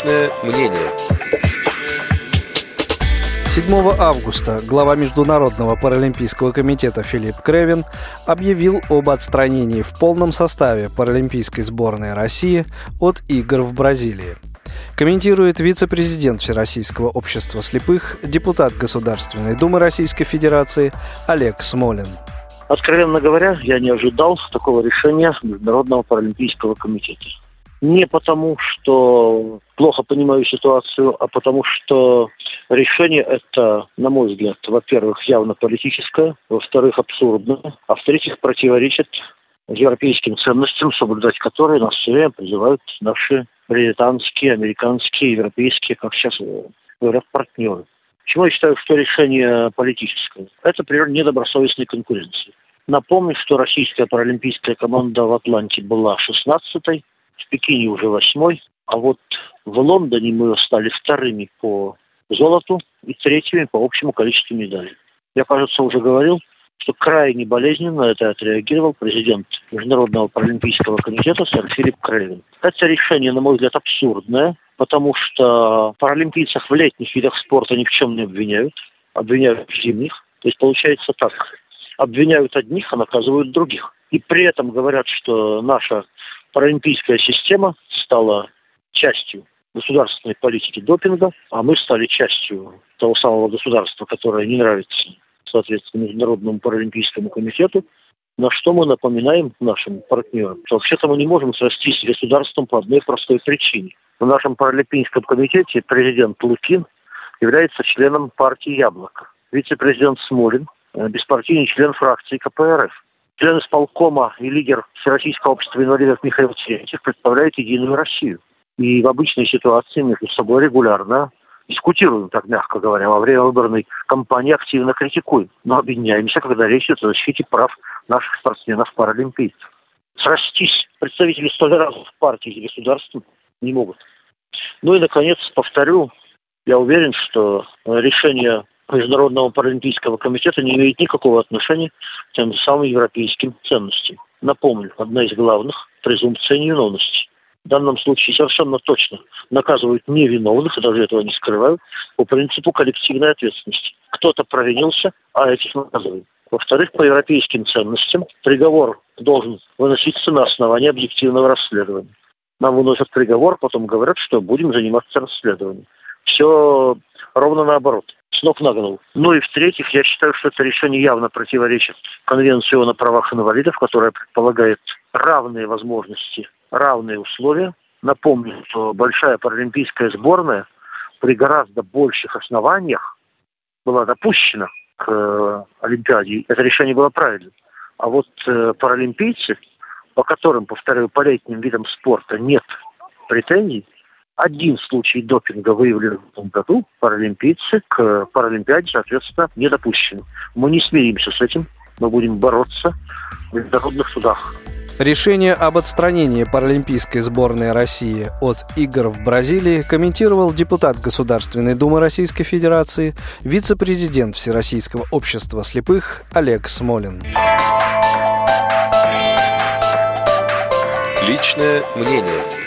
Личное мнение. 7 августа глава Международного паралимпийского комитета Филипп Кревин объявил об отстранении в полном составе паралимпийской сборной России от игр в Бразилии. Комментирует вице-президент Всероссийского общества слепых, депутат Государственной Думы Российской Федерации Олег Смолин. Откровенно говоря, я не ожидал такого решения Международного паралимпийского комитета не потому, что плохо понимаю ситуацию, а потому что решение это, на мой взгляд, во-первых, явно политическое, во-вторых, абсурдное, а в-третьих, противоречит европейским ценностям, соблюдать которые нас все время призывают наши британские, американские, европейские, как сейчас говорят, партнеры. Почему я считаю, что решение политическое? Это пример недобросовестной конкуренции. Напомню, что российская паралимпийская команда в Атланте была 16-й, в Пекине уже восьмой, а вот в Лондоне мы стали вторыми по золоту и третьими по общему количеству медалей. Я, кажется, уже говорил, что крайне болезненно это отреагировал президент Международного паралимпийского комитета сэр Филипп Крейвен. Это решение, на мой взгляд, абсурдное, потому что паралимпийцев в летних видах спорта ни в чем не обвиняют, обвиняют в зимних. То есть получается так, обвиняют одних, а наказывают других. И при этом говорят, что наша паралимпийская система стала частью государственной политики допинга, а мы стали частью того самого государства, которое не нравится, соответственно, Международному паралимпийскому комитету, на что мы напоминаем нашим партнерам, что вообще-то мы не можем срастись с государством по одной простой причине. В нашем паралимпийском комитете президент Лукин является членом партии «Яблоко», вице-президент Смолин – беспартийный член фракции КПРФ член исполкома и лидер Всероссийского общества инвалидов Михаил Терентьев представляет Единую Россию. И в обычной ситуации между собой регулярно дискутируем, так мягко говоря, во время выборной кампании активно критикуем, но объединяемся, когда речь идет о защите прав наших спортсменов-паралимпийцев. Срастись представители столь разных партий и государств не могут. Ну и, наконец, повторю, я уверен, что решение Международного паралимпийского комитета не имеет никакого отношения к тем самым европейским ценностям. Напомню, одна из главных – презумпция невиновности. В данном случае совершенно точно наказывают невиновных, и даже этого не скрывают, по принципу коллективной ответственности. Кто-то провинился, а этих наказывают. Во-вторых, по европейским ценностям приговор должен выноситься на основании объективного расследования. Нам выносят приговор, потом говорят, что будем заниматься расследованием. Все ровно наоборот с ног на голову. Ну и в-третьих, я считаю, что это решение явно противоречит Конвенции о правах инвалидов, которая предполагает равные возможности, равные условия. Напомню, что большая паралимпийская сборная при гораздо больших основаниях была допущена к э, Олимпиаде. Это решение было правильным. А вот э, паралимпийцы, по которым, повторяю, по летним видам спорта нет претензий, один случай допинга выявлен в этом году. Паралимпийцы к Паралимпиаде, соответственно, не допущены. Мы не смиримся с этим. Мы будем бороться в международных судах. Решение об отстранении паралимпийской сборной России от игр в Бразилии комментировал депутат Государственной Думы Российской Федерации, вице-президент Всероссийского общества слепых Олег Смолин. Личное мнение –